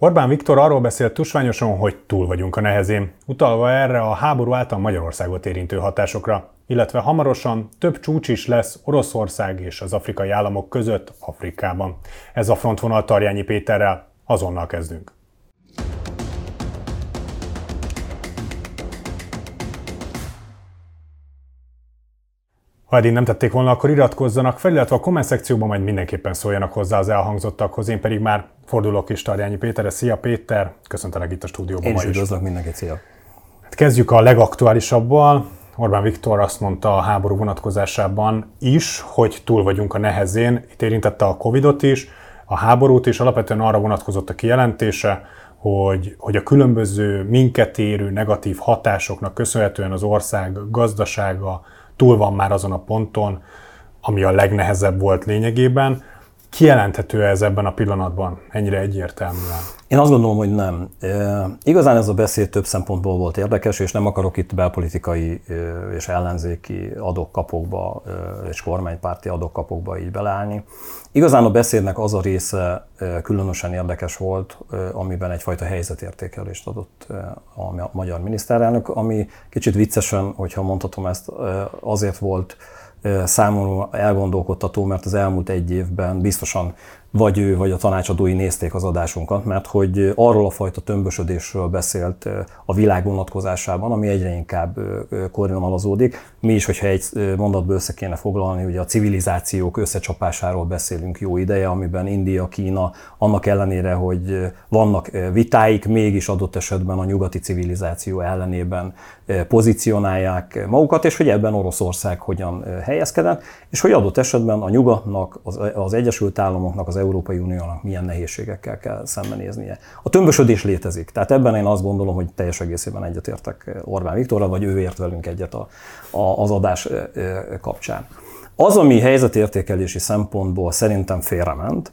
Orbán Viktor arról beszélt tusványosan, hogy túl vagyunk a nehezén, utalva erre a háború által Magyarországot érintő hatásokra, illetve hamarosan több csúcs is lesz Oroszország és az afrikai államok között Afrikában. Ez a frontvonal Tarjányi Péterrel. Azonnal kezdünk. Ha eddig nem tették volna, akkor iratkozzanak fel, illetve a komment szekcióban majd mindenképpen szóljanak hozzá az elhangzottakhoz. Én pedig már fordulok is Tarjányi Péterre. Szia Péter, köszöntelek itt a stúdióban Én is üdvözlök mindenkit, szia! Hát kezdjük a legaktuálisabbal. Orbán Viktor azt mondta a háború vonatkozásában is, hogy túl vagyunk a nehezén. Itt érintette a Covidot is, a háborút is, alapvetően arra vonatkozott a kijelentése, hogy, hogy a különböző minket érő negatív hatásoknak köszönhetően az ország gazdasága, túl van már azon a ponton, ami a legnehezebb volt lényegében. Kijelenthető ez ebben a pillanatban ennyire egyértelműen? Én azt gondolom, hogy nem. E, igazán ez a beszéd több szempontból volt érdekes, és nem akarok itt belpolitikai és ellenzéki adokkapokba és kormánypárti adokkapokba így beleállni. Igazán a beszédnek az a része különösen érdekes volt, amiben egyfajta helyzetértékelést adott a magyar miniszterelnök, ami kicsit viccesen, hogyha mondhatom ezt, azért volt számomra elgondolkodtató, mert az elmúlt egy évben biztosan vagy ő, vagy a tanácsadói nézték az adásunkat, mert hogy arról a fajta tömbösödésről beszélt a világ vonatkozásában, ami egyre inkább koordinalazódik. Mi is, hogyha egy mondatból össze kéne foglalni, ugye a civilizációk összecsapásáról beszélünk jó ideje, amiben India, Kína annak ellenére, hogy vannak vitáik, mégis adott esetben a nyugati civilizáció ellenében pozícionálják magukat, és hogy ebben Oroszország hogyan helyezkedett, és hogy adott esetben a nyugatnak, az, az Egyesült Államoknak, az Európai Uniónak milyen nehézségekkel kell szembenéznie. A tömbösödés létezik, tehát ebben én azt gondolom, hogy teljes egészében egyetértek Orbán Viktorral, vagy ő ért velünk egyet a, a, az adás kapcsán. Az, ami helyzetértékelési szempontból szerintem félrement,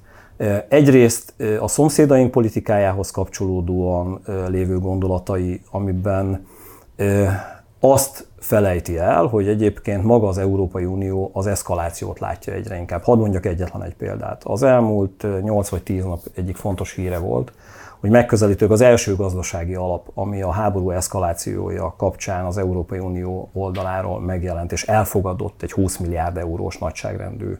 Egyrészt a szomszédaink politikájához kapcsolódóan lévő gondolatai, amiben azt felejti el, hogy egyébként maga az Európai Unió az eszkalációt látja egyre inkább. Hadd mondjak egyetlen egy példát. Az elmúlt 8 vagy 10 nap egyik fontos híre volt, hogy megközelítők az első gazdasági alap, ami a háború eszkalációja kapcsán az Európai Unió oldaláról megjelent és elfogadott egy 20 milliárd eurós nagyságrendű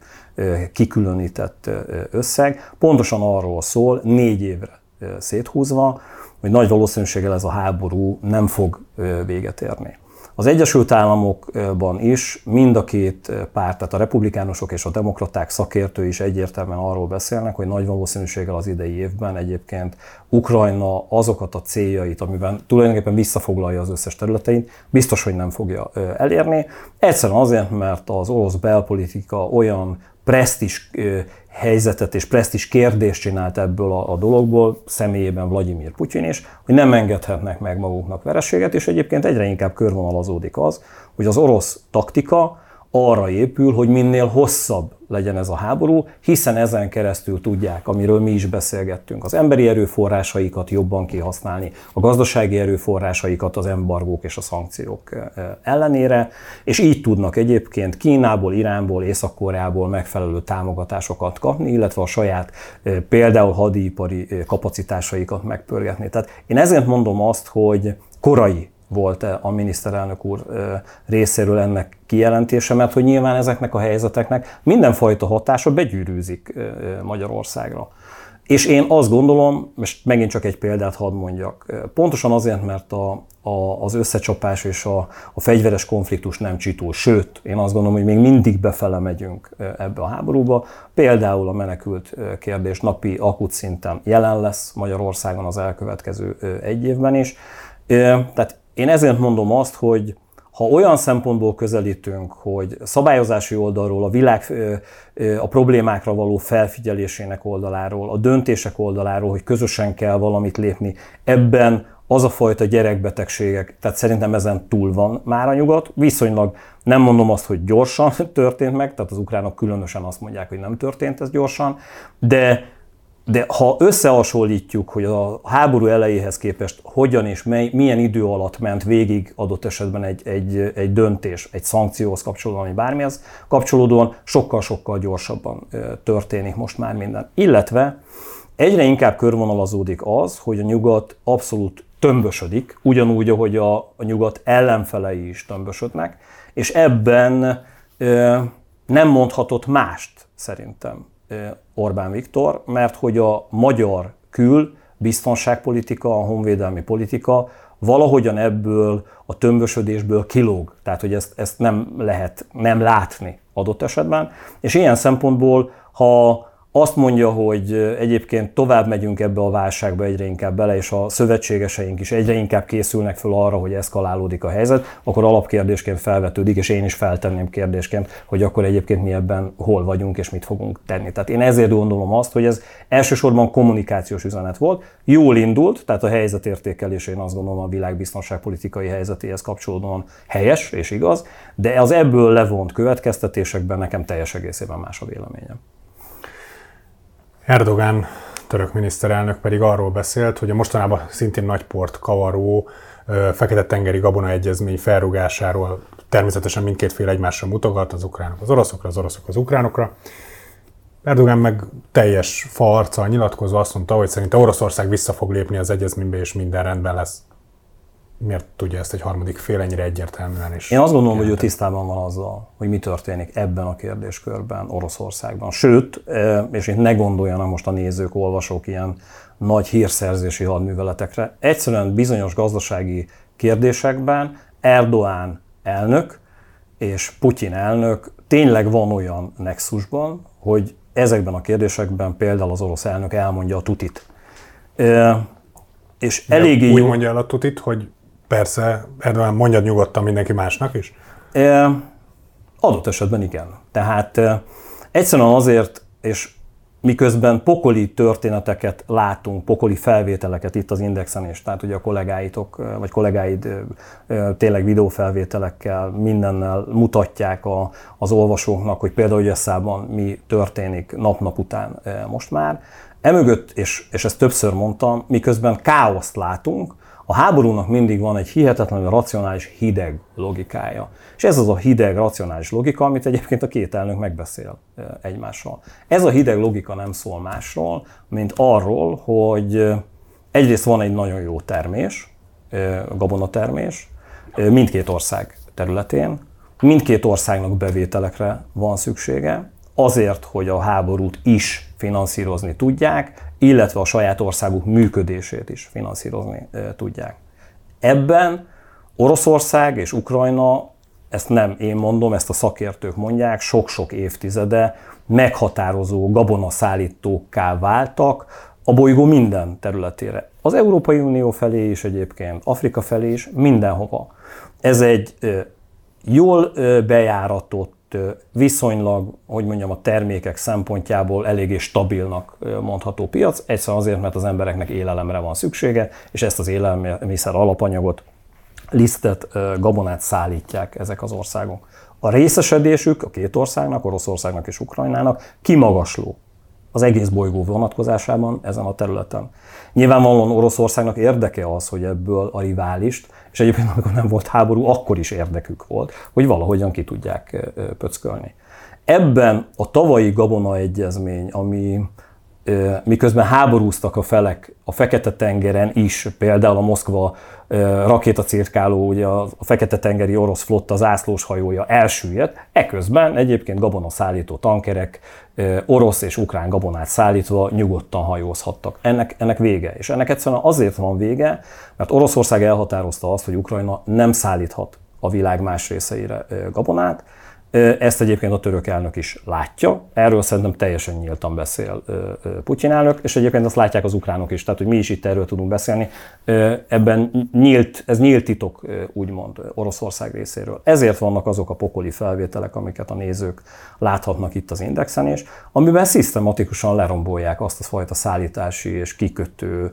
kikülönített összeg, pontosan arról szól, négy évre széthúzva, hogy nagy valószínűséggel ez a háború nem fog véget érni. Az Egyesült Államokban is mind a két párt, tehát a republikánusok és a demokraták szakértői is egyértelműen arról beszélnek, hogy nagy valószínűséggel az idei évben egyébként Ukrajna azokat a céljait, amiben tulajdonképpen visszafoglalja az összes területeit, biztos, hogy nem fogja elérni. Egyszerűen azért, mert az orosz belpolitika olyan presztis helyzetet és presztis kérdést csinált ebből a, a dologból, személyében Vladimir Putyin is, hogy nem engedhetnek meg maguknak vereséget, és egyébként egyre inkább körvonalazódik az, hogy az orosz taktika arra épül, hogy minél hosszabb legyen ez a háború, hiszen ezen keresztül tudják, amiről mi is beszélgettünk, az emberi erőforrásaikat jobban kihasználni, a gazdasági erőforrásaikat az embargók és a szankciók ellenére, és így tudnak egyébként Kínából, Iránból, Észak-Koreából megfelelő támogatásokat kapni, illetve a saját például hadipari kapacitásaikat megpörgetni. Tehát én ezért mondom azt, hogy korai volt a miniszterelnök úr részéről ennek kijelentése, mert hogy nyilván ezeknek a helyzeteknek mindenfajta hatása begyűrűzik Magyarországra. És én azt gondolom, és megint csak egy példát hadd mondjak, pontosan azért, mert a, a, az összecsapás és a, a fegyveres konfliktus nem csitul, sőt, én azt gondolom, hogy még mindig befele megyünk ebbe a háborúba. Például a menekült kérdés napi akut szinten jelen lesz Magyarországon az elkövetkező egy évben is. Tehát én ezért mondom azt, hogy ha olyan szempontból közelítünk, hogy szabályozási oldalról, a világ a problémákra való felfigyelésének oldaláról, a döntések oldaláról, hogy közösen kell valamit lépni, ebben az a fajta gyerekbetegségek, tehát szerintem ezen túl van már a nyugat. Viszonylag nem mondom azt, hogy gyorsan történt meg, tehát az ukránok különösen azt mondják, hogy nem történt ez gyorsan, de de ha összehasonlítjuk, hogy a háború elejéhez képest hogyan és mely, milyen idő alatt ment végig adott esetben egy, egy, egy döntés, egy szankcióhoz kapcsolódóan, vagy bármihez kapcsolódóan, sokkal-sokkal gyorsabban történik most már minden. Illetve egyre inkább körvonalazódik az, hogy a nyugat abszolút tömbösödik, ugyanúgy, ahogy a, a nyugat ellenfelei is tömbösödnek, és ebben ö, nem mondhatott mást szerintem Orbán Viktor, mert hogy a magyar kül biztonságpolitika, a honvédelmi politika valahogyan ebből a tömbösödésből kilóg. Tehát, hogy ezt, ezt nem lehet nem látni adott esetben. És ilyen szempontból, ha azt mondja, hogy egyébként tovább megyünk ebbe a válságba egyre inkább bele, és a szövetségeseink is egyre inkább készülnek föl arra, hogy eszkalálódik a helyzet, akkor alapkérdésként felvetődik, és én is feltenném kérdésként, hogy akkor egyébként mi ebben hol vagyunk, és mit fogunk tenni. Tehát én ezért gondolom azt, hogy ez elsősorban kommunikációs üzenet volt. Jól indult, tehát a helyzetértékelés én azt gondolom a világbiztonságpolitikai helyzetéhez kapcsolódóan helyes és igaz, de az ebből levont következtetésekben nekem teljes egészében más a véleményem. Erdogán török miniszterelnök pedig arról beszélt, hogy a mostanában szintén nagy port kavaró Fekete-tengeri Gabona Egyezmény felrugásáról természetesen mindkét fél egymásra mutogat, az ukránok az oroszokra, az oroszok az ukránokra. Erdogan meg teljes farccal nyilatkozva azt mondta, hogy szerinte Oroszország vissza fog lépni az egyezménybe, és minden rendben lesz miért tudja ezt egy harmadik fél ennyire egyértelműen is? Én azt gondolom, hogy ő tisztában van azzal, hogy mi történik ebben a kérdéskörben Oroszországban. Sőt, e, és én ne gondoljanak most a nézők, olvasók ilyen nagy hírszerzési hadműveletekre, egyszerűen bizonyos gazdasági kérdésekben Erdoğan elnök és Putyin elnök tényleg van olyan nexusban, hogy ezekben a kérdésekben például az orosz elnök elmondja a tutit. E, és eléggé úgy mondja el a tutit, hogy Persze, Erdogan mondjad nyugodtan mindenki másnak is. E, adott esetben igen. Tehát e, egyszerűen azért, és miközben pokoli történeteket látunk, pokoli felvételeket itt az Indexen is, tehát ugye a kollégáitok, vagy kollégáid tényleg videófelvételekkel, mindennel mutatják a, az olvasóknak, hogy például Gyesszában mi történik nap-nap után most már. Emögött, és, és ezt többször mondtam, miközben káoszt látunk, a háborúnak mindig van egy hihetetlenül racionális, hideg logikája. És ez az a hideg, racionális logika, amit egyébként a két elnök megbeszél egymással. Ez a hideg logika nem szól másról, mint arról, hogy egyrészt van egy nagyon jó termés, gabonatermés, mindkét ország területén, mindkét országnak bevételekre van szüksége, azért, hogy a háborút is finanszírozni tudják, illetve a saját országuk működését is finanszírozni tudják. Ebben Oroszország és Ukrajna, ezt nem én mondom, ezt a szakértők mondják, sok-sok évtizede meghatározó gabonaszállítókká váltak a bolygó minden területére. Az Európai Unió felé is egyébként, Afrika felé is, mindenhova. Ez egy jól bejáratott viszonylag, hogy mondjam, a termékek szempontjából eléggé stabilnak mondható piac, egyszerűen azért, mert az embereknek élelemre van szüksége, és ezt az élelmiszer alapanyagot, lisztet, gabonát szállítják ezek az országok. A részesedésük a két országnak, Oroszországnak és Ukrajnának kimagasló az egész bolygó vonatkozásában ezen a területen. Nyilvánvalóan Oroszországnak érdeke az, hogy ebből a riválist, és egyébként amikor nem volt háború, akkor is érdekük volt, hogy valahogyan ki tudják pöckölni. Ebben a tavalyi Gabona Egyezmény, ami miközben háborúztak a felek a Fekete-tengeren is, például a Moszkva rakétacirkáló, ugye a Fekete-tengeri orosz flotta zászlós hajója elsüllyedt, eközben egyébként gabona szállító tankerek orosz és ukrán gabonát szállítva nyugodtan hajózhattak. Ennek, ennek vége. És ennek egyszerűen azért van vége, mert Oroszország elhatározta azt, hogy Ukrajna nem szállíthat a világ más részeire gabonát, ezt egyébként a török elnök is látja, erről szerintem teljesen nyíltan beszél Putyin elnök, és egyébként azt látják az ukránok is, tehát hogy mi is itt erről tudunk beszélni. Ebben nyílt, ez nyílt titok, úgymond Oroszország részéről. Ezért vannak azok a pokoli felvételek, amiket a nézők láthatnak itt az Indexen is, amiben szisztematikusan lerombolják azt a fajta szállítási és kikötő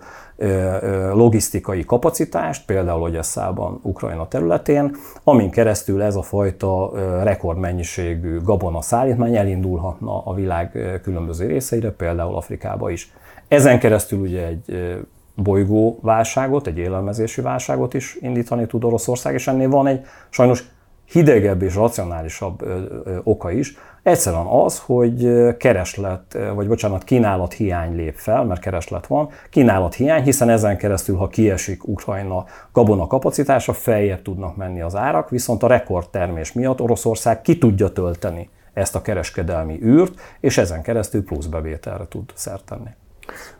logisztikai kapacitást, például Ogyesszában, Ukrajna területén, amin keresztül ez a fajta rekordmennyiségű gabona szállítmány elindulhatna a világ különböző részeire, például Afrikába is. Ezen keresztül ugye egy bolygó válságot, egy élelmezési válságot is indítani tud Oroszország, és ennél van egy sajnos hidegebb és racionálisabb oka is, Egyszerűen az, hogy kereslet, vagy bocsánat, kínálat hiány lép fel, mert kereslet van, kínálat hiány, hiszen ezen keresztül, ha kiesik Ukrajna gabona kapacitása, feljebb tudnak menni az árak, viszont a rekordtermés miatt Oroszország ki tudja tölteni ezt a kereskedelmi űrt, és ezen keresztül plusz bevételre tud szert tenni.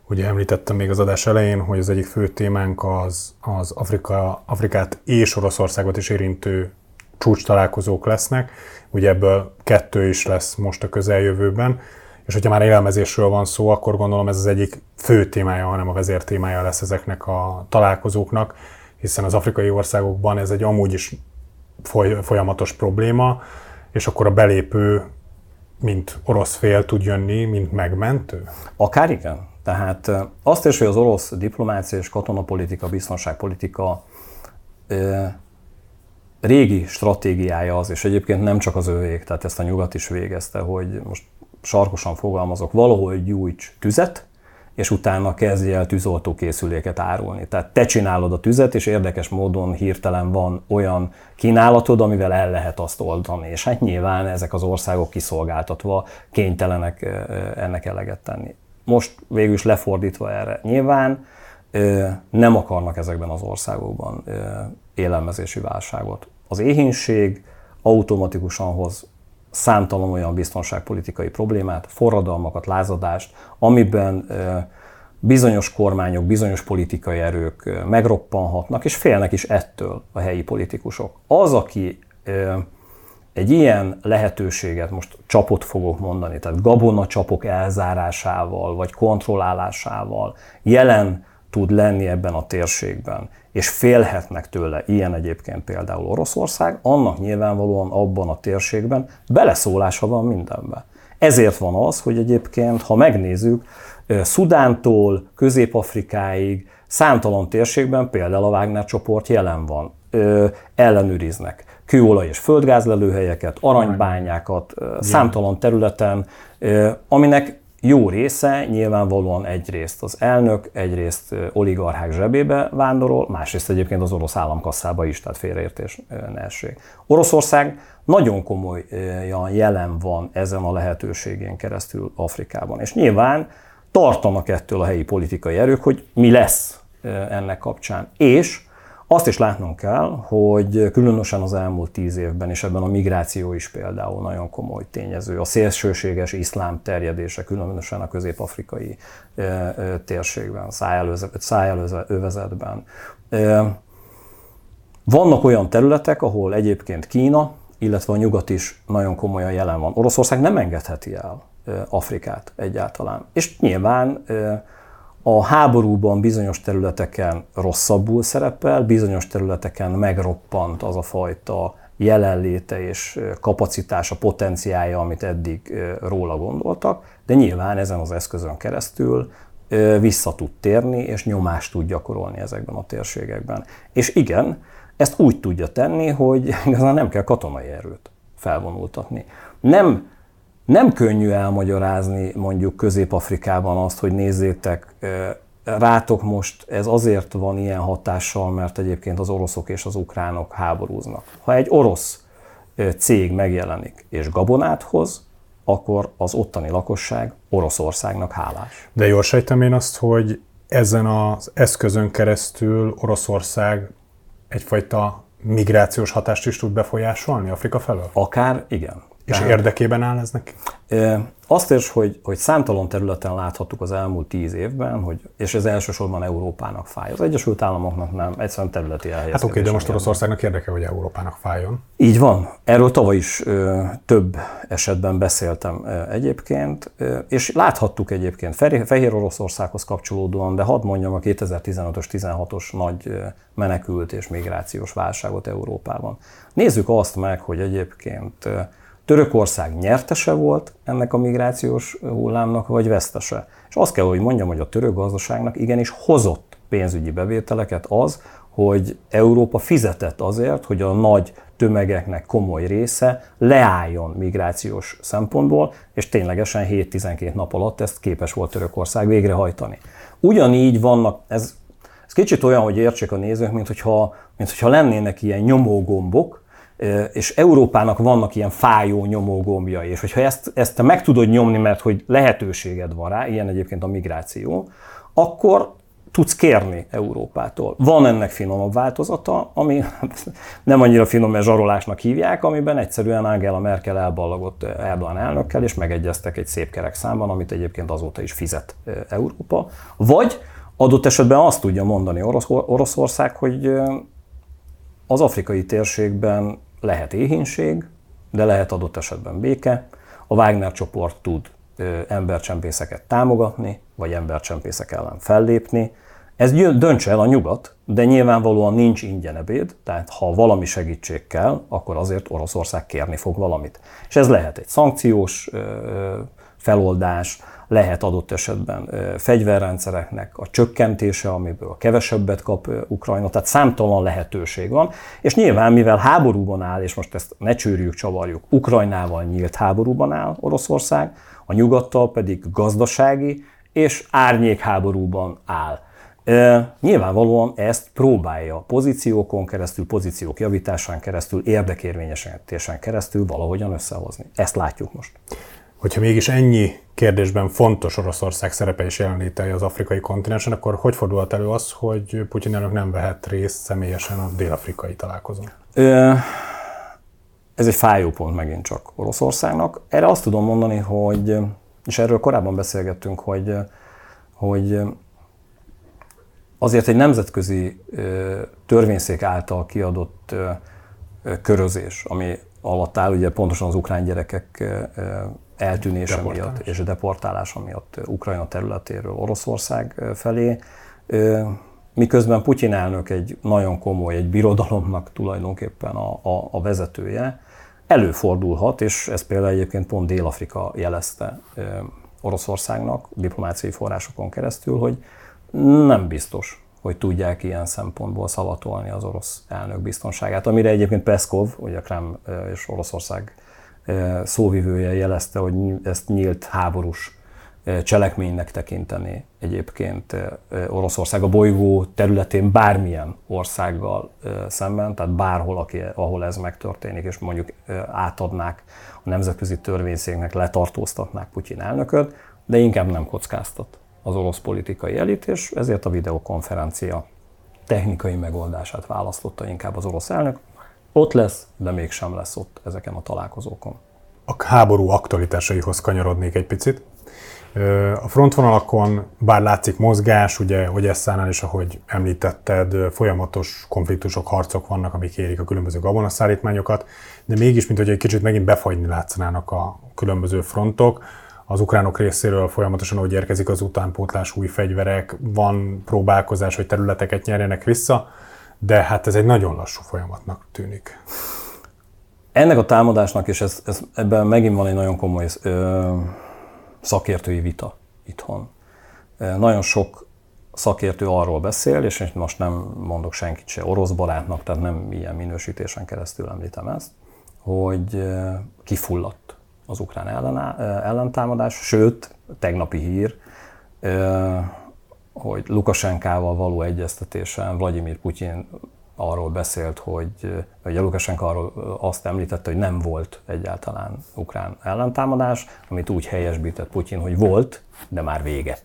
Ugye említettem még az adás elején, hogy az egyik fő témánk az, az Afrika, Afrikát és Oroszországot is érintő csúcs találkozók lesznek. Ugye ebből kettő is lesz most a közeljövőben. És hogyha már élelmezésről van szó, akkor gondolom ez az egyik fő témája, hanem a vezér témája lesz ezeknek a találkozóknak, hiszen az afrikai országokban ez egy amúgy is folyamatos probléma, és akkor a belépő, mint orosz fél tud jönni, mint megmentő? Akár igen. Tehát azt is, hogy az orosz diplomácia és katonapolitika, biztonságpolitika régi stratégiája az, és egyébként nem csak az övék, tehát ezt a nyugat is végezte, hogy most sarkosan fogalmazok, valahol gyújts tüzet, és utána kezdj el tűzoltókészüléket árulni. Tehát te csinálod a tüzet, és érdekes módon hirtelen van olyan kínálatod, amivel el lehet azt oldani. És hát nyilván ezek az országok kiszolgáltatva kénytelenek ennek eleget tenni. Most végül is lefordítva erre. Nyilván nem akarnak ezekben az országokban élelmezési válságot. Az éhínség automatikusan hoz számtalan olyan biztonságpolitikai problémát, forradalmakat, lázadást, amiben bizonyos kormányok, bizonyos politikai erők megroppanhatnak, és félnek is ettől a helyi politikusok. Az, aki egy ilyen lehetőséget, most csapot fogok mondani, tehát gabona csapok elzárásával, vagy kontrollálásával jelen tud lenni ebben a térségben, és félhetnek tőle, ilyen egyébként például Oroszország, annak nyilvánvalóan abban a térségben beleszólása van mindenbe. Ezért van az, hogy egyébként, ha megnézzük, Szudántól Közép-Afrikáig számtalan térségben például a Wagner csoport jelen van, ellenőriznek kőolaj és földgázlelőhelyeket, aranybányákat, számtalan területen, aminek jó része nyilvánvalóan egyrészt az elnök, egyrészt oligarchák zsebébe vándorol, másrészt egyébként az orosz államkasszába is, tehát félreértés ne essék. Oroszország nagyon komolyan jelen van ezen a lehetőségén keresztül Afrikában. És nyilván tartanak ettől a helyi politikai erők, hogy mi lesz ennek kapcsán. És azt is látnunk kell, hogy különösen az elmúlt tíz évben, és ebben a migráció is például nagyon komoly tényező, a szélsőséges iszlám terjedése, különösen a közép-afrikai térségben, szájelövezetben. Vannak olyan területek, ahol egyébként Kína, illetve a nyugat is nagyon komolyan jelen van. Oroszország nem engedheti el Afrikát egyáltalán. És nyilván a háborúban bizonyos területeken rosszabbul szerepel, bizonyos területeken megroppant az a fajta jelenléte és kapacitása, potenciája, amit eddig róla gondoltak, de nyilván ezen az eszközön keresztül vissza tud térni, és nyomást tud gyakorolni ezekben a térségekben. És igen, ezt úgy tudja tenni, hogy igazán nem kell katonai erőt felvonultatni. Nem nem könnyű elmagyarázni mondjuk Közép-Afrikában azt, hogy nézzétek, rátok most ez azért van ilyen hatással, mert egyébként az oroszok és az ukránok háborúznak. Ha egy orosz cég megjelenik és gabonát hoz, akkor az ottani lakosság Oroszországnak hálás. De jól sejtem én azt, hogy ezen az eszközön keresztül Oroszország egyfajta migrációs hatást is tud befolyásolni Afrika felől? Akár igen. És Tehát, érdekében áll ez neki? Azt is, hogy, hogy számtalan területen láthattuk az elmúlt tíz évben, hogy, és ez elsősorban Európának fáj. Az Egyesült Államoknak nem, egyszerűen területi elhelyezkedés. Hát oké, de most Oroszországnak érdeke, hogy Európának fájjon. Így van. Erről tavaly is ö, több esetben beszéltem ö, egyébként, ö, és láthattuk egyébként Fehér Oroszországhoz kapcsolódóan, de hadd mondjam a 2015-ös, 16-os nagy ö, menekült és migrációs válságot Európában. Nézzük azt meg, hogy egyébként ö, Törökország nyertese volt ennek a migrációs hullámnak, vagy vesztese. És azt kell, hogy mondjam, hogy a török gazdaságnak igenis hozott pénzügyi bevételeket az, hogy Európa fizetett azért, hogy a nagy tömegeknek komoly része leálljon migrációs szempontból, és ténylegesen 7-12 nap alatt ezt képes volt Törökország végrehajtani. Ugyanígy vannak, ez, ez kicsit olyan, hogy értsék a nézők, mint hogyha, mint hogyha lennének ilyen nyomógombok, és Európának vannak ilyen fájó nyomógombjai, és hogyha ezt, ezt te meg tudod nyomni, mert hogy lehetőséged van rá, ilyen egyébként a migráció, akkor tudsz kérni Európától. Van ennek finomabb változata, ami nem annyira finom, mert zsarolásnak hívják, amiben egyszerűen Angela Merkel elballagott Erdogan elnökkel, és megegyeztek egy szép kerek számban, amit egyébként azóta is fizet Európa. Vagy adott esetben azt tudja mondani Orosz, Oroszország, hogy az afrikai térségben lehet éhínség, de lehet adott esetben béke. A Wagner csoport tud embercsempészeket támogatni, vagy embercsempészek ellen fellépni. Ez döntse el a nyugat, de nyilvánvalóan nincs ingyen ebéd, tehát ha valami segítség kell, akkor azért Oroszország kérni fog valamit. És ez lehet egy szankciós feloldás, lehet adott esetben fegyverrendszereknek a csökkentése, amiből kevesebbet kap Ukrajna, tehát számtalan lehetőség van. És nyilván, mivel háborúban áll, és most ezt ne csűrjük, csavarjuk, Ukrajnával nyílt háborúban áll Oroszország, a nyugattal pedig gazdasági és árnyékháborúban áll. E, nyilvánvalóan ezt próbálja pozíciókon keresztül, pozíciók javításán keresztül, érdekérvényesítésen keresztül valahogyan összehozni. Ezt látjuk most. Hogyha mégis ennyi kérdésben fontos Oroszország szerepe és jelenléte az afrikai kontinensen, akkor hogy fordulhat elő az, hogy Putyin elnök nem vehet részt személyesen a dél-afrikai találkozón? Ez egy fájó pont megint csak Oroszországnak. Erre azt tudom mondani, hogy, és erről korábban beszélgettünk, hogy, hogy azért egy nemzetközi törvényszék által kiadott körözés, ami alatt áll ugye pontosan az ukrán gyerekek eltűnése Deportálás. miatt és deportálása miatt Ukrajna területéről Oroszország felé, miközben Putyin elnök egy nagyon komoly, egy birodalomnak tulajdonképpen a, a, a vezetője, előfordulhat, és ez például egyébként pont Dél-Afrika jelezte Oroszországnak diplomáciai forrásokon keresztül, hogy nem biztos, hogy tudják ilyen szempontból szavatolni az orosz elnök biztonságát, amire egyébként Peszkov, ugye a Krem és Oroszország szóvivője jelezte, hogy ezt nyílt háborús cselekménynek tekinteni egyébként Oroszország a bolygó területén bármilyen országgal szemben, tehát bárhol, aki, ahol ez megtörténik, és mondjuk átadnák a nemzetközi törvényszéknek, letartóztatnák Putyin elnököt, de inkább nem kockáztat az orosz politikai elit, és ezért a videokonferencia technikai megoldását választotta inkább az orosz elnök. Ott lesz, de mégsem lesz ott ezeken a találkozókon. A háború aktualitásaihoz kanyarodnék egy picit. A frontvonalakon, bár látszik mozgás, ugye, hogy Esszánál is, ahogy említetted, folyamatos konfliktusok, harcok vannak, amik érik a különböző gabonaszállítmányokat, de mégis, mint hogy egy kicsit megint befagyni látszanának a különböző frontok. Az ukránok részéről folyamatosan, hogy érkezik az utánpótlás, új fegyverek, van próbálkozás, hogy területeket nyerjenek vissza, de hát ez egy nagyon lassú folyamatnak tűnik. Ennek a támadásnak, és ez, ez, ebben megint van egy nagyon komoly ö, szakértői vita itthon. Nagyon sok szakértő arról beszél, és most nem mondok senkit se orosz barátnak, tehát nem ilyen minősítésen keresztül említem ezt, hogy kifulladt az ukrán ellentámadás, sőt, tegnapi hír, hogy Lukasenkával való egyeztetésen Vladimir Putyin arról beszélt, hogy, hogy Lukasenko arról azt említette, hogy nem volt egyáltalán ukrán ellentámadás, amit úgy helyesbített Putyin, hogy volt, de már vége.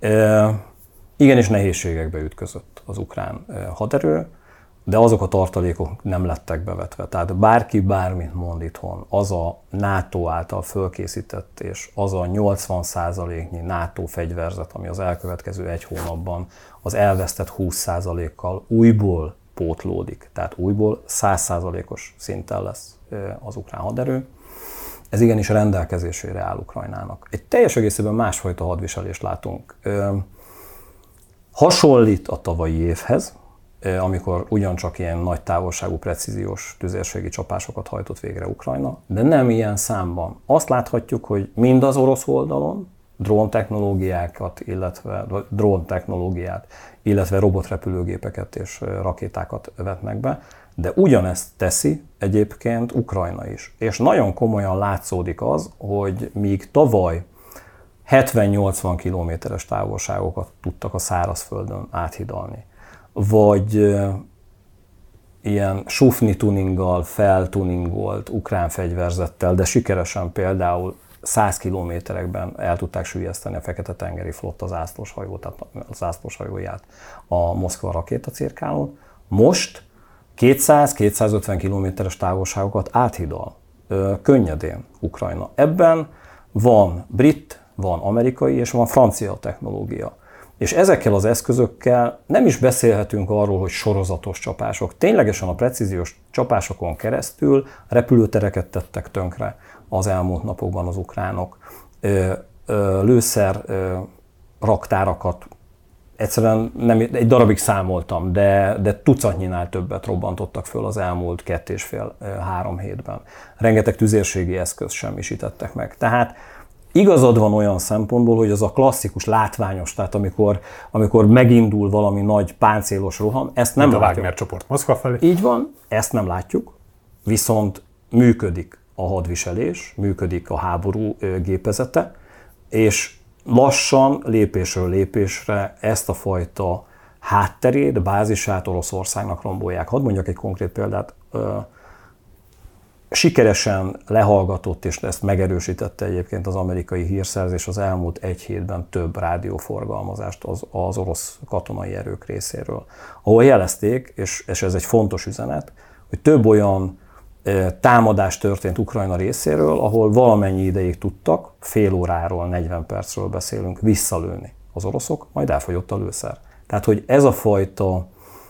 E, igenis nehézségekbe ütközött az ukrán haderő, de azok a tartalékok nem lettek bevetve. Tehát bárki bármit mond itthon, az a NATO által fölkészített és az a 80%-nyi NATO fegyverzet, ami az elkövetkező egy hónapban az elvesztett 20%-kal újból pótlódik. Tehát újból 100%-os szinten lesz az ukrán haderő. Ez igenis rendelkezésére áll Ukrajnának. Egy teljes egészében másfajta hadviselést látunk. Hasonlít a tavalyi évhez, amikor ugyancsak ilyen nagy távolságú, precíziós tüzérségi csapásokat hajtott végre Ukrajna, de nem ilyen számban. Azt láthatjuk, hogy mind az orosz oldalon drón technológiákat, illetve drón technológiát, illetve robotrepülőgépeket és rakétákat vetnek be, de ugyanezt teszi egyébként Ukrajna is. És nagyon komolyan látszódik az, hogy míg tavaly 70-80 kilométeres távolságokat tudtak a szárazföldön áthidalni, vagy ilyen sufni tuninggal, feltuningolt ukrán fegyverzettel, de sikeresen például 100 kilométerekben el tudták sülyezteni a Fekete-tengeri flott az ászlós hajó, tehát az ászlós hajóját a Moszkva rakétacirkálón. Most 200-250 kilométeres távolságokat áthidal könnyedén Ukrajna. Ebben van brit, van amerikai és van francia technológia. És ezekkel az eszközökkel nem is beszélhetünk arról, hogy sorozatos csapások. Ténylegesen a precíziós csapásokon keresztül repülőtereket tettek tönkre az elmúlt napokban az ukránok. Lőszer raktárakat egyszerűen nem, egy darabig számoltam, de, de tucatnyinál többet robbantottak föl az elmúlt két és fél-három hétben. Rengeteg tüzérségi eszköz semmisítettek meg. Tehát igazad van olyan szempontból, hogy az a klasszikus látványos, tehát amikor, amikor megindul valami nagy páncélos roham, ezt nem Mint látjuk. a Wagner csoport Moszkva felé. Így van, ezt nem látjuk, viszont működik a hadviselés, működik a háború gépezete, és lassan, lépésről lépésre ezt a fajta hátterét, bázisát Oroszországnak rombolják. Hadd mondjak egy konkrét példát. Sikeresen lehallgatott, és ezt megerősítette egyébként az amerikai hírszerzés az elmúlt egy hétben több rádióforgalmazást az, az orosz katonai erők részéről, ahol jelezték, és, és ez egy fontos üzenet, hogy több olyan támadás történt Ukrajna részéről, ahol valamennyi ideig tudtak, fél óráról, 40 percről beszélünk, visszalőni az oroszok, majd elfogyott a lőszer. Tehát, hogy ez a fajta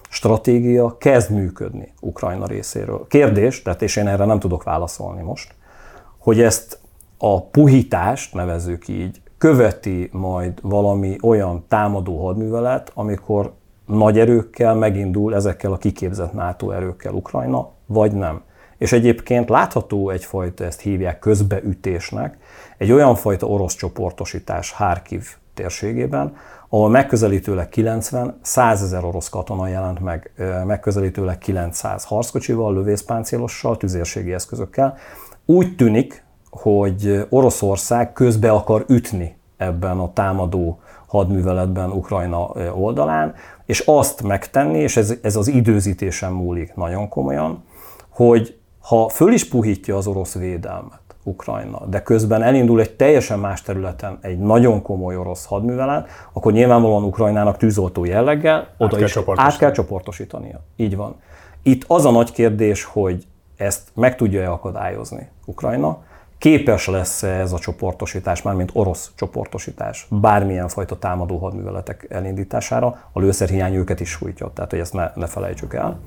stratégia kezd működni Ukrajna részéről. Kérdés, tehát és én erre nem tudok válaszolni most, hogy ezt a puhítást, nevezzük így, követi majd valami olyan támadó hadművelet, amikor nagy erőkkel megindul ezekkel a kiképzett NATO erőkkel Ukrajna, vagy nem. És egyébként látható egyfajta, ezt hívják közbeütésnek, egy olyan fajta orosz csoportosítás Harkiv térségében, ahol megközelítőleg 90, 100 ezer orosz katona jelent meg, megközelítőleg 900 harckocsival, lövészpáncélossal, tüzérségi eszközökkel. Úgy tűnik, hogy Oroszország közbe akar ütni ebben a támadó hadműveletben Ukrajna oldalán, és azt megtenni, és ez, ez az időzítésen múlik nagyon komolyan, hogy ha föl is puhítja az orosz védelmet Ukrajna, de közben elindul egy teljesen más területen egy nagyon komoly orosz hadművelet, akkor nyilvánvalóan Ukrajnának tűzoltó jelleggel oda kell is át kell csoportosítania. Így van. Itt az a nagy kérdés, hogy ezt meg tudja-e akadályozni Ukrajna, képes lesz -e ez a csoportosítás, mármint orosz csoportosítás, bármilyen fajta támadó hadműveletek elindítására, a lőszerhiány őket is sújtja, tehát hogy ezt ne, ne felejtsük el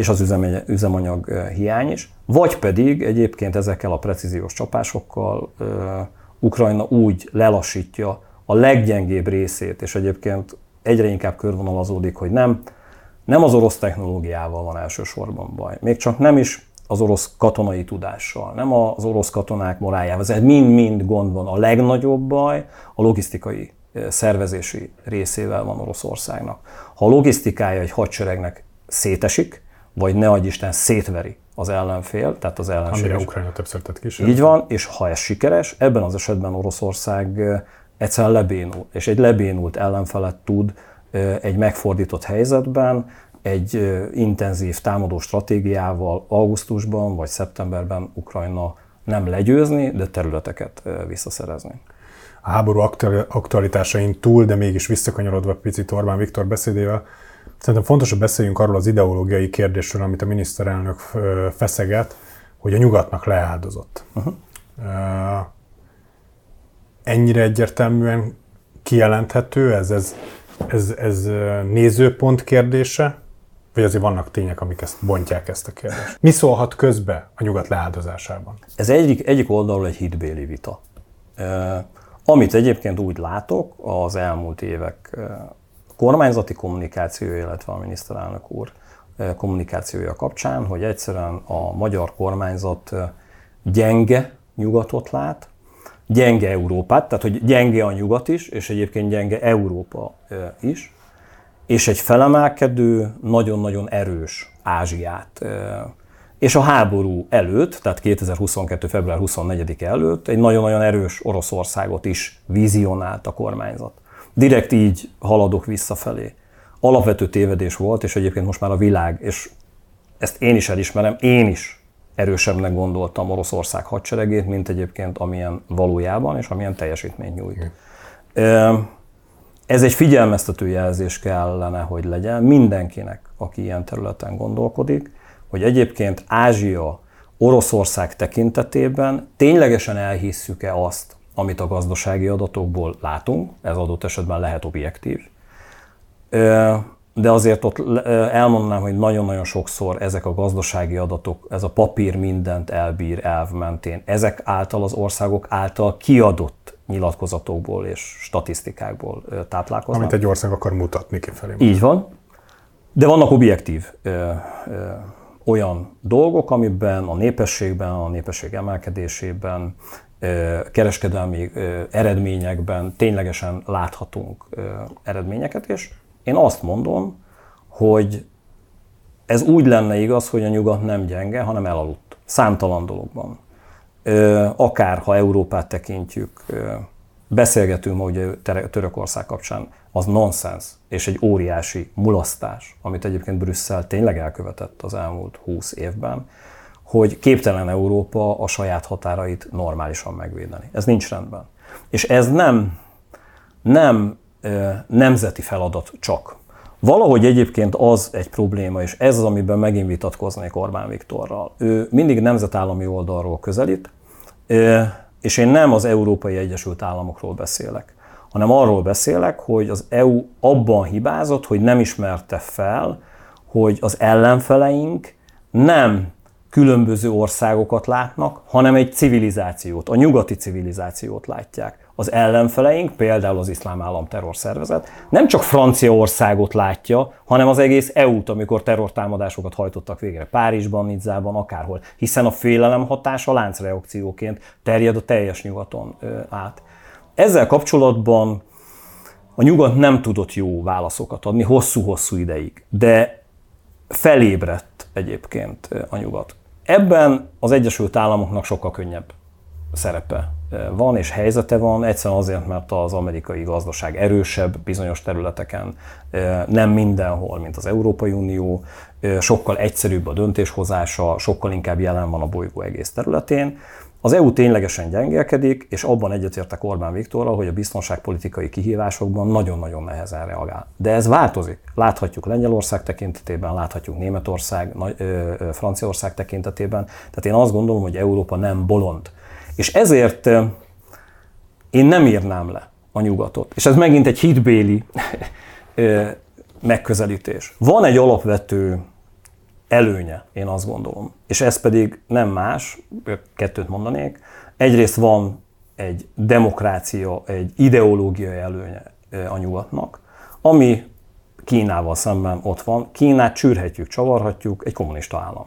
és az üzemanyag hiány is, vagy pedig egyébként ezekkel a precíziós csapásokkal Ukrajna úgy lelassítja a leggyengébb részét, és egyébként egyre inkább körvonalazódik, hogy nem, nem az orosz technológiával van elsősorban baj, még csak nem is az orosz katonai tudással, nem az orosz katonák morájával, ez mind-mind gond van. A legnagyobb baj a logisztikai szervezési részével van Oroszországnak. Ha a logisztikája egy hadseregnek szétesik, vagy ne adj Isten szétveri az ellenfél, tehát az ellenség. Amire Ukrajna többször tett kis. Így van, és ha ez sikeres, ebben az esetben Oroszország egyszerűen lebénul, és egy lebénult ellenfelet tud egy megfordított helyzetben, egy intenzív támadó stratégiával augusztusban vagy szeptemberben Ukrajna nem legyőzni, de területeket visszaszerezni. A háború aktualitásain túl, de mégis visszakanyarodva picit Orbán Viktor beszédével, Szerintem fontos, hogy beszéljünk arról az ideológiai kérdésről, amit a miniszterelnök feszeget, hogy a nyugatnak leáldozott. Uh-huh. Ennyire egyértelműen kijelenthető ez, ez, ez, ez nézőpont kérdése, vagy azért vannak tények, amik ezt bontják ezt a kérdést? Mi szólhat közbe a nyugat leáldozásában? Ez egyik, egyik oldalról egy hitbéli vita. Amit egyébként úgy látok az elmúlt évek kormányzati kommunikáció, illetve a miniszterelnök úr kommunikációja kapcsán, hogy egyszerűen a magyar kormányzat gyenge nyugatot lát, gyenge Európát, tehát hogy gyenge a nyugat is, és egyébként gyenge Európa is, és egy felemelkedő, nagyon-nagyon erős Ázsiát. És a háború előtt, tehát 2022. február 24 előtt egy nagyon-nagyon erős Oroszországot is vizionált a kormányzat direkt így haladok visszafelé. Alapvető tévedés volt, és egyébként most már a világ, és ezt én is elismerem, én is erősebbnek gondoltam Oroszország hadseregét, mint egyébként amilyen valójában és amilyen teljesítményt nyújt. Ez egy figyelmeztető jelzés kellene, hogy legyen mindenkinek, aki ilyen területen gondolkodik, hogy egyébként Ázsia, Oroszország tekintetében ténylegesen elhisszük-e azt, amit a gazdasági adatokból látunk, ez adott esetben lehet objektív, de azért ott elmondanám, hogy nagyon-nagyon sokszor ezek a gazdasági adatok, ez a papír mindent elbír elv mentén, ezek által az országok által kiadott nyilatkozatokból és statisztikákból táplálkoznak. Amit egy ország akar mutatni kifelé. Így van. De vannak objektív ö, ö, olyan dolgok, amiben a népességben, a népesség emelkedésében, kereskedelmi eredményekben ténylegesen láthatunk eredményeket, és én azt mondom, hogy ez úgy lenne igaz, hogy a nyugat nem gyenge, hanem elaludt. Számtalan dologban. Akár ha Európát tekintjük, beszélgetünk hogy Törökország kapcsán, az nonsens és egy óriási mulasztás, amit egyébként Brüsszel tényleg elkövetett az elmúlt 20 évben, hogy képtelen Európa a saját határait normálisan megvédeni. Ez nincs rendben. És ez nem, nem nemzeti feladat csak. Valahogy egyébként az egy probléma, és ez az, amiben megint vitatkoznék Orbán Viktorral. Ő mindig nemzetállami oldalról közelít, és én nem az Európai Egyesült Államokról beszélek, hanem arról beszélek, hogy az EU abban hibázott, hogy nem ismerte fel, hogy az ellenfeleink nem különböző országokat látnak, hanem egy civilizációt, a nyugati civilizációt látják az ellenfeleink, például az iszlám állam terrorszervezet, nem csak Franciaországot látja, hanem az egész EU-t, amikor terrortámadásokat hajtottak végre Párizsban, Nizzában, akárhol, hiszen a félelem hatása láncreakcióként terjed a teljes nyugaton át. Ezzel kapcsolatban a nyugat nem tudott jó válaszokat adni hosszú-hosszú ideig, de felébredt egyébként a nyugat. Ebben az Egyesült Államoknak sokkal könnyebb szerepe van és helyzete van, egyszerűen azért, mert az amerikai gazdaság erősebb bizonyos területeken, nem mindenhol, mint az Európai Unió, sokkal egyszerűbb a döntéshozása, sokkal inkább jelen van a bolygó egész területén. Az EU ténylegesen gyengélkedik, és abban egyetértek Orbán Viktorral, hogy a biztonságpolitikai kihívásokban nagyon-nagyon nehezen reagál. De ez változik. Láthatjuk Lengyelország tekintetében, láthatjuk Németország, Franciaország tekintetében. Tehát én azt gondolom, hogy Európa nem bolond és ezért én nem írnám le a nyugatot. És ez megint egy hitbéli megközelítés. Van egy alapvető előnye, én azt gondolom. És ez pedig nem más, kettőt mondanék. Egyrészt van egy demokrácia, egy ideológiai előnye a nyugatnak, ami Kínával szemben ott van. Kínát csűrhetjük, csavarhatjuk, egy kommunista állam.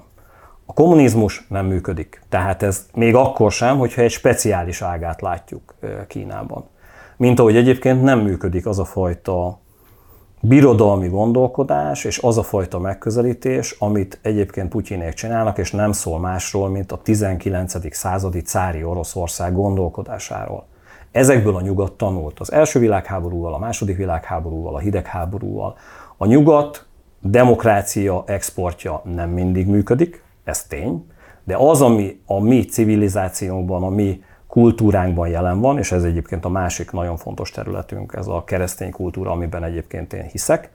A kommunizmus nem működik. Tehát ez még akkor sem, hogyha egy speciális ágát látjuk Kínában. Mint ahogy egyébként nem működik az a fajta birodalmi gondolkodás és az a fajta megközelítés, amit egyébként Putyinék csinálnak, és nem szól másról, mint a 19. századi cári Oroszország gondolkodásáról. Ezekből a nyugat tanult az első világháborúval, a második világháborúval, a hidegháborúval. A nyugat demokrácia exportja nem mindig működik, ez tény, de az, ami a mi civilizációnkban, a mi kultúránkban jelen van, és ez egyébként a másik nagyon fontos területünk, ez a keresztény kultúra, amiben egyébként én hiszek,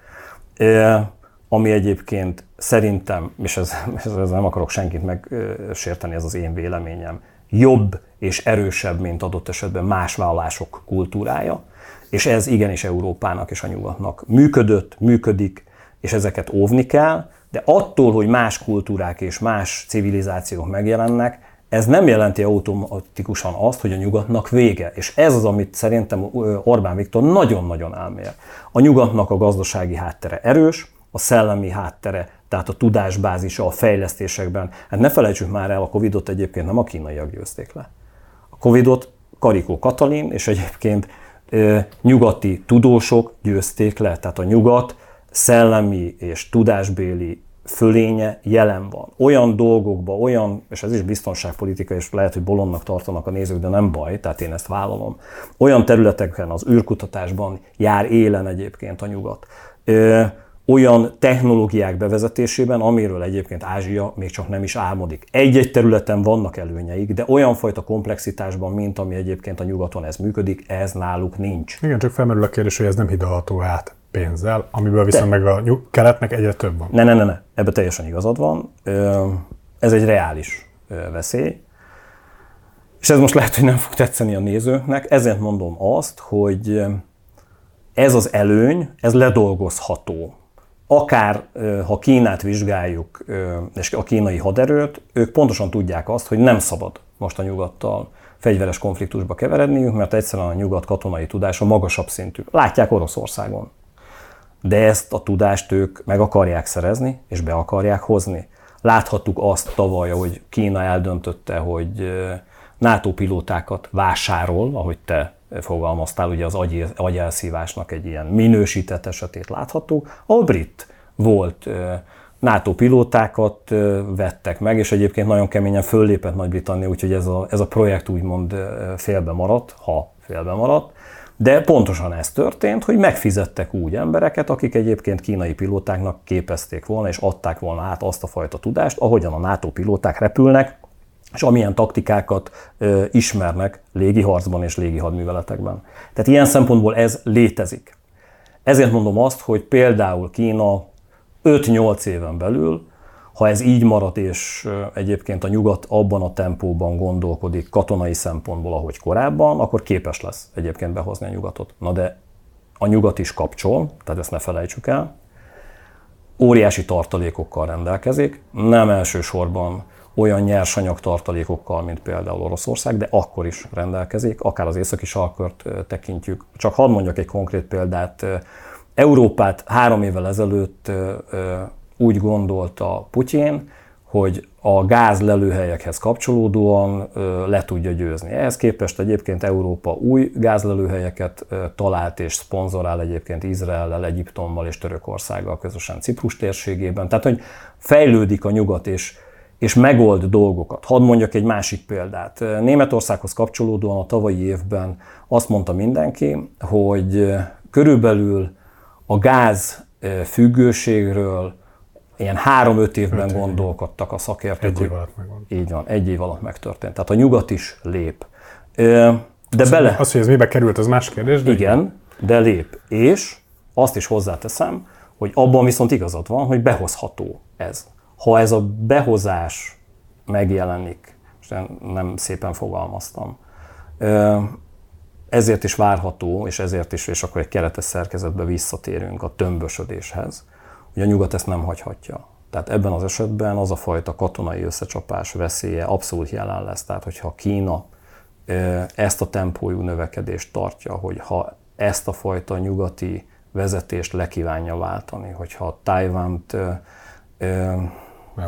ami egyébként szerintem, és ez, ez nem akarok senkit megsérteni, ez az én véleményem, jobb és erősebb, mint adott esetben más vállások kultúrája, és ez igenis Európának és a nyugatnak működött, működik, és ezeket óvni kell, de attól, hogy más kultúrák és más civilizációk megjelennek, ez nem jelenti automatikusan azt, hogy a nyugatnak vége. És ez az, amit szerintem Orbán Viktor nagyon-nagyon elmér. A nyugatnak a gazdasági háttere erős, a szellemi háttere, tehát a tudásbázisa a fejlesztésekben. Hát ne felejtsük már el, a Covidot egyébként nem a kínaiak győzték le. A Covidot Karikó Katalin és egyébként nyugati tudósok győzték le. Tehát a nyugat szellemi és tudásbéli fölénye jelen van. Olyan dolgokba, olyan, és ez is biztonságpolitika, és lehet, hogy bolondnak tartanak a nézők, de nem baj, tehát én ezt vállalom. Olyan területeken, az űrkutatásban jár élen egyébként a nyugat, olyan technológiák bevezetésében, amiről egyébként Ázsia még csak nem is álmodik. Egy-egy területen vannak előnyeik, de olyan fajta komplexitásban, mint ami egyébként a nyugaton ez működik, ez náluk nincs. Igen, csak felmerül a kérdés, hogy ez nem hidalható át pénzzel, amiből viszont de. meg a nyug- keletnek egyre több van. Ne, ne, ne, ne, ebbe teljesen igazad van. Ez egy reális veszély. És ez most lehet, hogy nem fog tetszeni a nézőknek, ezért mondom azt, hogy ez az előny, ez ledolgozható. Akár ha Kínát vizsgáljuk, és a kínai haderőt, ők pontosan tudják azt, hogy nem szabad most a nyugattal fegyveres konfliktusba keveredniük, mert egyszerűen a nyugat katonai tudása magasabb szintű. Látják Oroszországon. De ezt a tudást ők meg akarják szerezni, és be akarják hozni. Láthattuk azt tavaly, hogy Kína eldöntötte, hogy NATO pilótákat vásárol, ahogy te fogalmaztál, ugye az agy, agyelszívásnak egy ilyen minősített esetét láthattuk, ahol brit volt NATO pilótákat vettek meg, és egyébként nagyon keményen föllépett Nagy-Britannia, úgyhogy ez a, ez a projekt úgymond félbe maradt, ha félbe maradt. De pontosan ez történt, hogy megfizettek úgy embereket, akik egyébként kínai pilótáknak képezték volna, és adták volna át azt a fajta tudást, ahogyan a NATO pilóták repülnek, és amilyen taktikákat ö, ismernek légi harcban és légi hadműveletekben. Tehát ilyen szempontból ez létezik. Ezért mondom azt, hogy például Kína 5-8 éven belül, ha ez így marad, és egyébként a nyugat abban a tempóban gondolkodik katonai szempontból, ahogy korábban, akkor képes lesz egyébként behozni a nyugatot. Na de a nyugat is kapcsol, tehát ezt ne felejtsük el, óriási tartalékokkal rendelkezik, nem elsősorban olyan nyersanyag tartalékokkal, mint például Oroszország, de akkor is rendelkezik, akár az északi sarkört tekintjük. Csak hadd mondjak egy konkrét példát. Európát három évvel ezelőtt úgy gondolta Putyin, hogy a gáz lelőhelyekhez kapcsolódóan le tudja győzni. Ehhez képest egyébként Európa új gázlelőhelyeket talált és szponzorál egyébként Izraellel, Egyiptommal és Törökországgal közösen Ciprus térségében. Tehát, hogy fejlődik a nyugat és és megold dolgokat. Hadd mondjak egy másik példát. Németországhoz kapcsolódóan a tavalyi évben azt mondta mindenki, hogy körülbelül a gáz függőségről ilyen három-öt évben gondolkodtak a szakértők. Egy év alatt megvan. Így van, egy év alatt megtörtént. Tehát a nyugat is lép. De az, bele... Az, hogy ez mibe került, az más kérdés. De igen, de lép. És azt is hozzáteszem, hogy abban viszont igazad van, hogy behozható ez ha ez a behozás megjelenik, és nem szépen fogalmaztam, ezért is várható, és ezért is, és akkor egy keretes szerkezetbe visszatérünk a tömbösödéshez, hogy a nyugat ezt nem hagyhatja. Tehát ebben az esetben az a fajta katonai összecsapás veszélye abszolút jelen lesz. Tehát, hogyha Kína ezt a tempójú növekedést tartja, hogy ha ezt a fajta nyugati vezetést lekívánja váltani, hogyha Tájvánt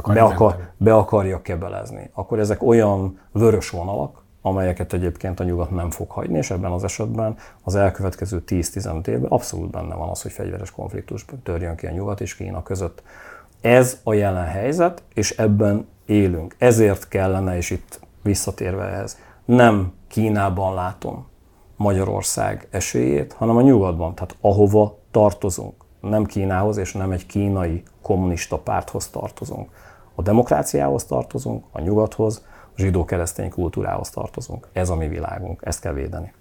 be, akar, be akarja kebelezni, akkor ezek olyan vörös vonalak, amelyeket egyébként a nyugat nem fog hagyni, és ebben az esetben az elkövetkező 10-15 évben abszolút benne van az, hogy fegyveres konfliktus törjön ki a nyugat és Kína között. Ez a jelen helyzet, és ebben élünk. Ezért kellene, és itt visszatérve ehhez, nem Kínában látom Magyarország esélyét, hanem a nyugatban, tehát ahova tartozunk. Nem Kínához és nem egy kínai kommunista párthoz tartozunk. A demokráciához tartozunk, a nyugathoz, zsidó-keresztény kultúrához tartozunk. Ez a mi világunk, ezt kell védeni.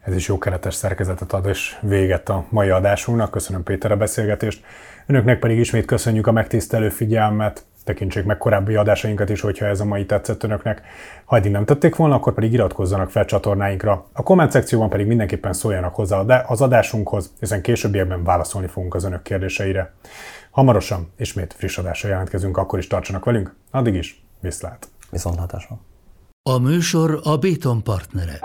Ez is jó keretes szerkezetet ad, és véget a mai adásunknak. Köszönöm Péter a beszélgetést. Önöknek pedig ismét köszönjük a megtisztelő figyelmet. Tekintsék meg korábbi adásainkat is, hogyha ez a mai tetszett önöknek. Ha eddig nem tették volna, akkor pedig iratkozzanak fel csatornáinkra. A komment szekcióban pedig mindenképpen szóljanak hozzá az adásunkhoz, hiszen későbbiekben válaszolni fogunk az önök kérdéseire. Hamarosan ismét friss adásra jelentkezünk, akkor is tartsanak velünk. Addig is, viszlát! Viszontlátásra! A műsor a Béton partnere.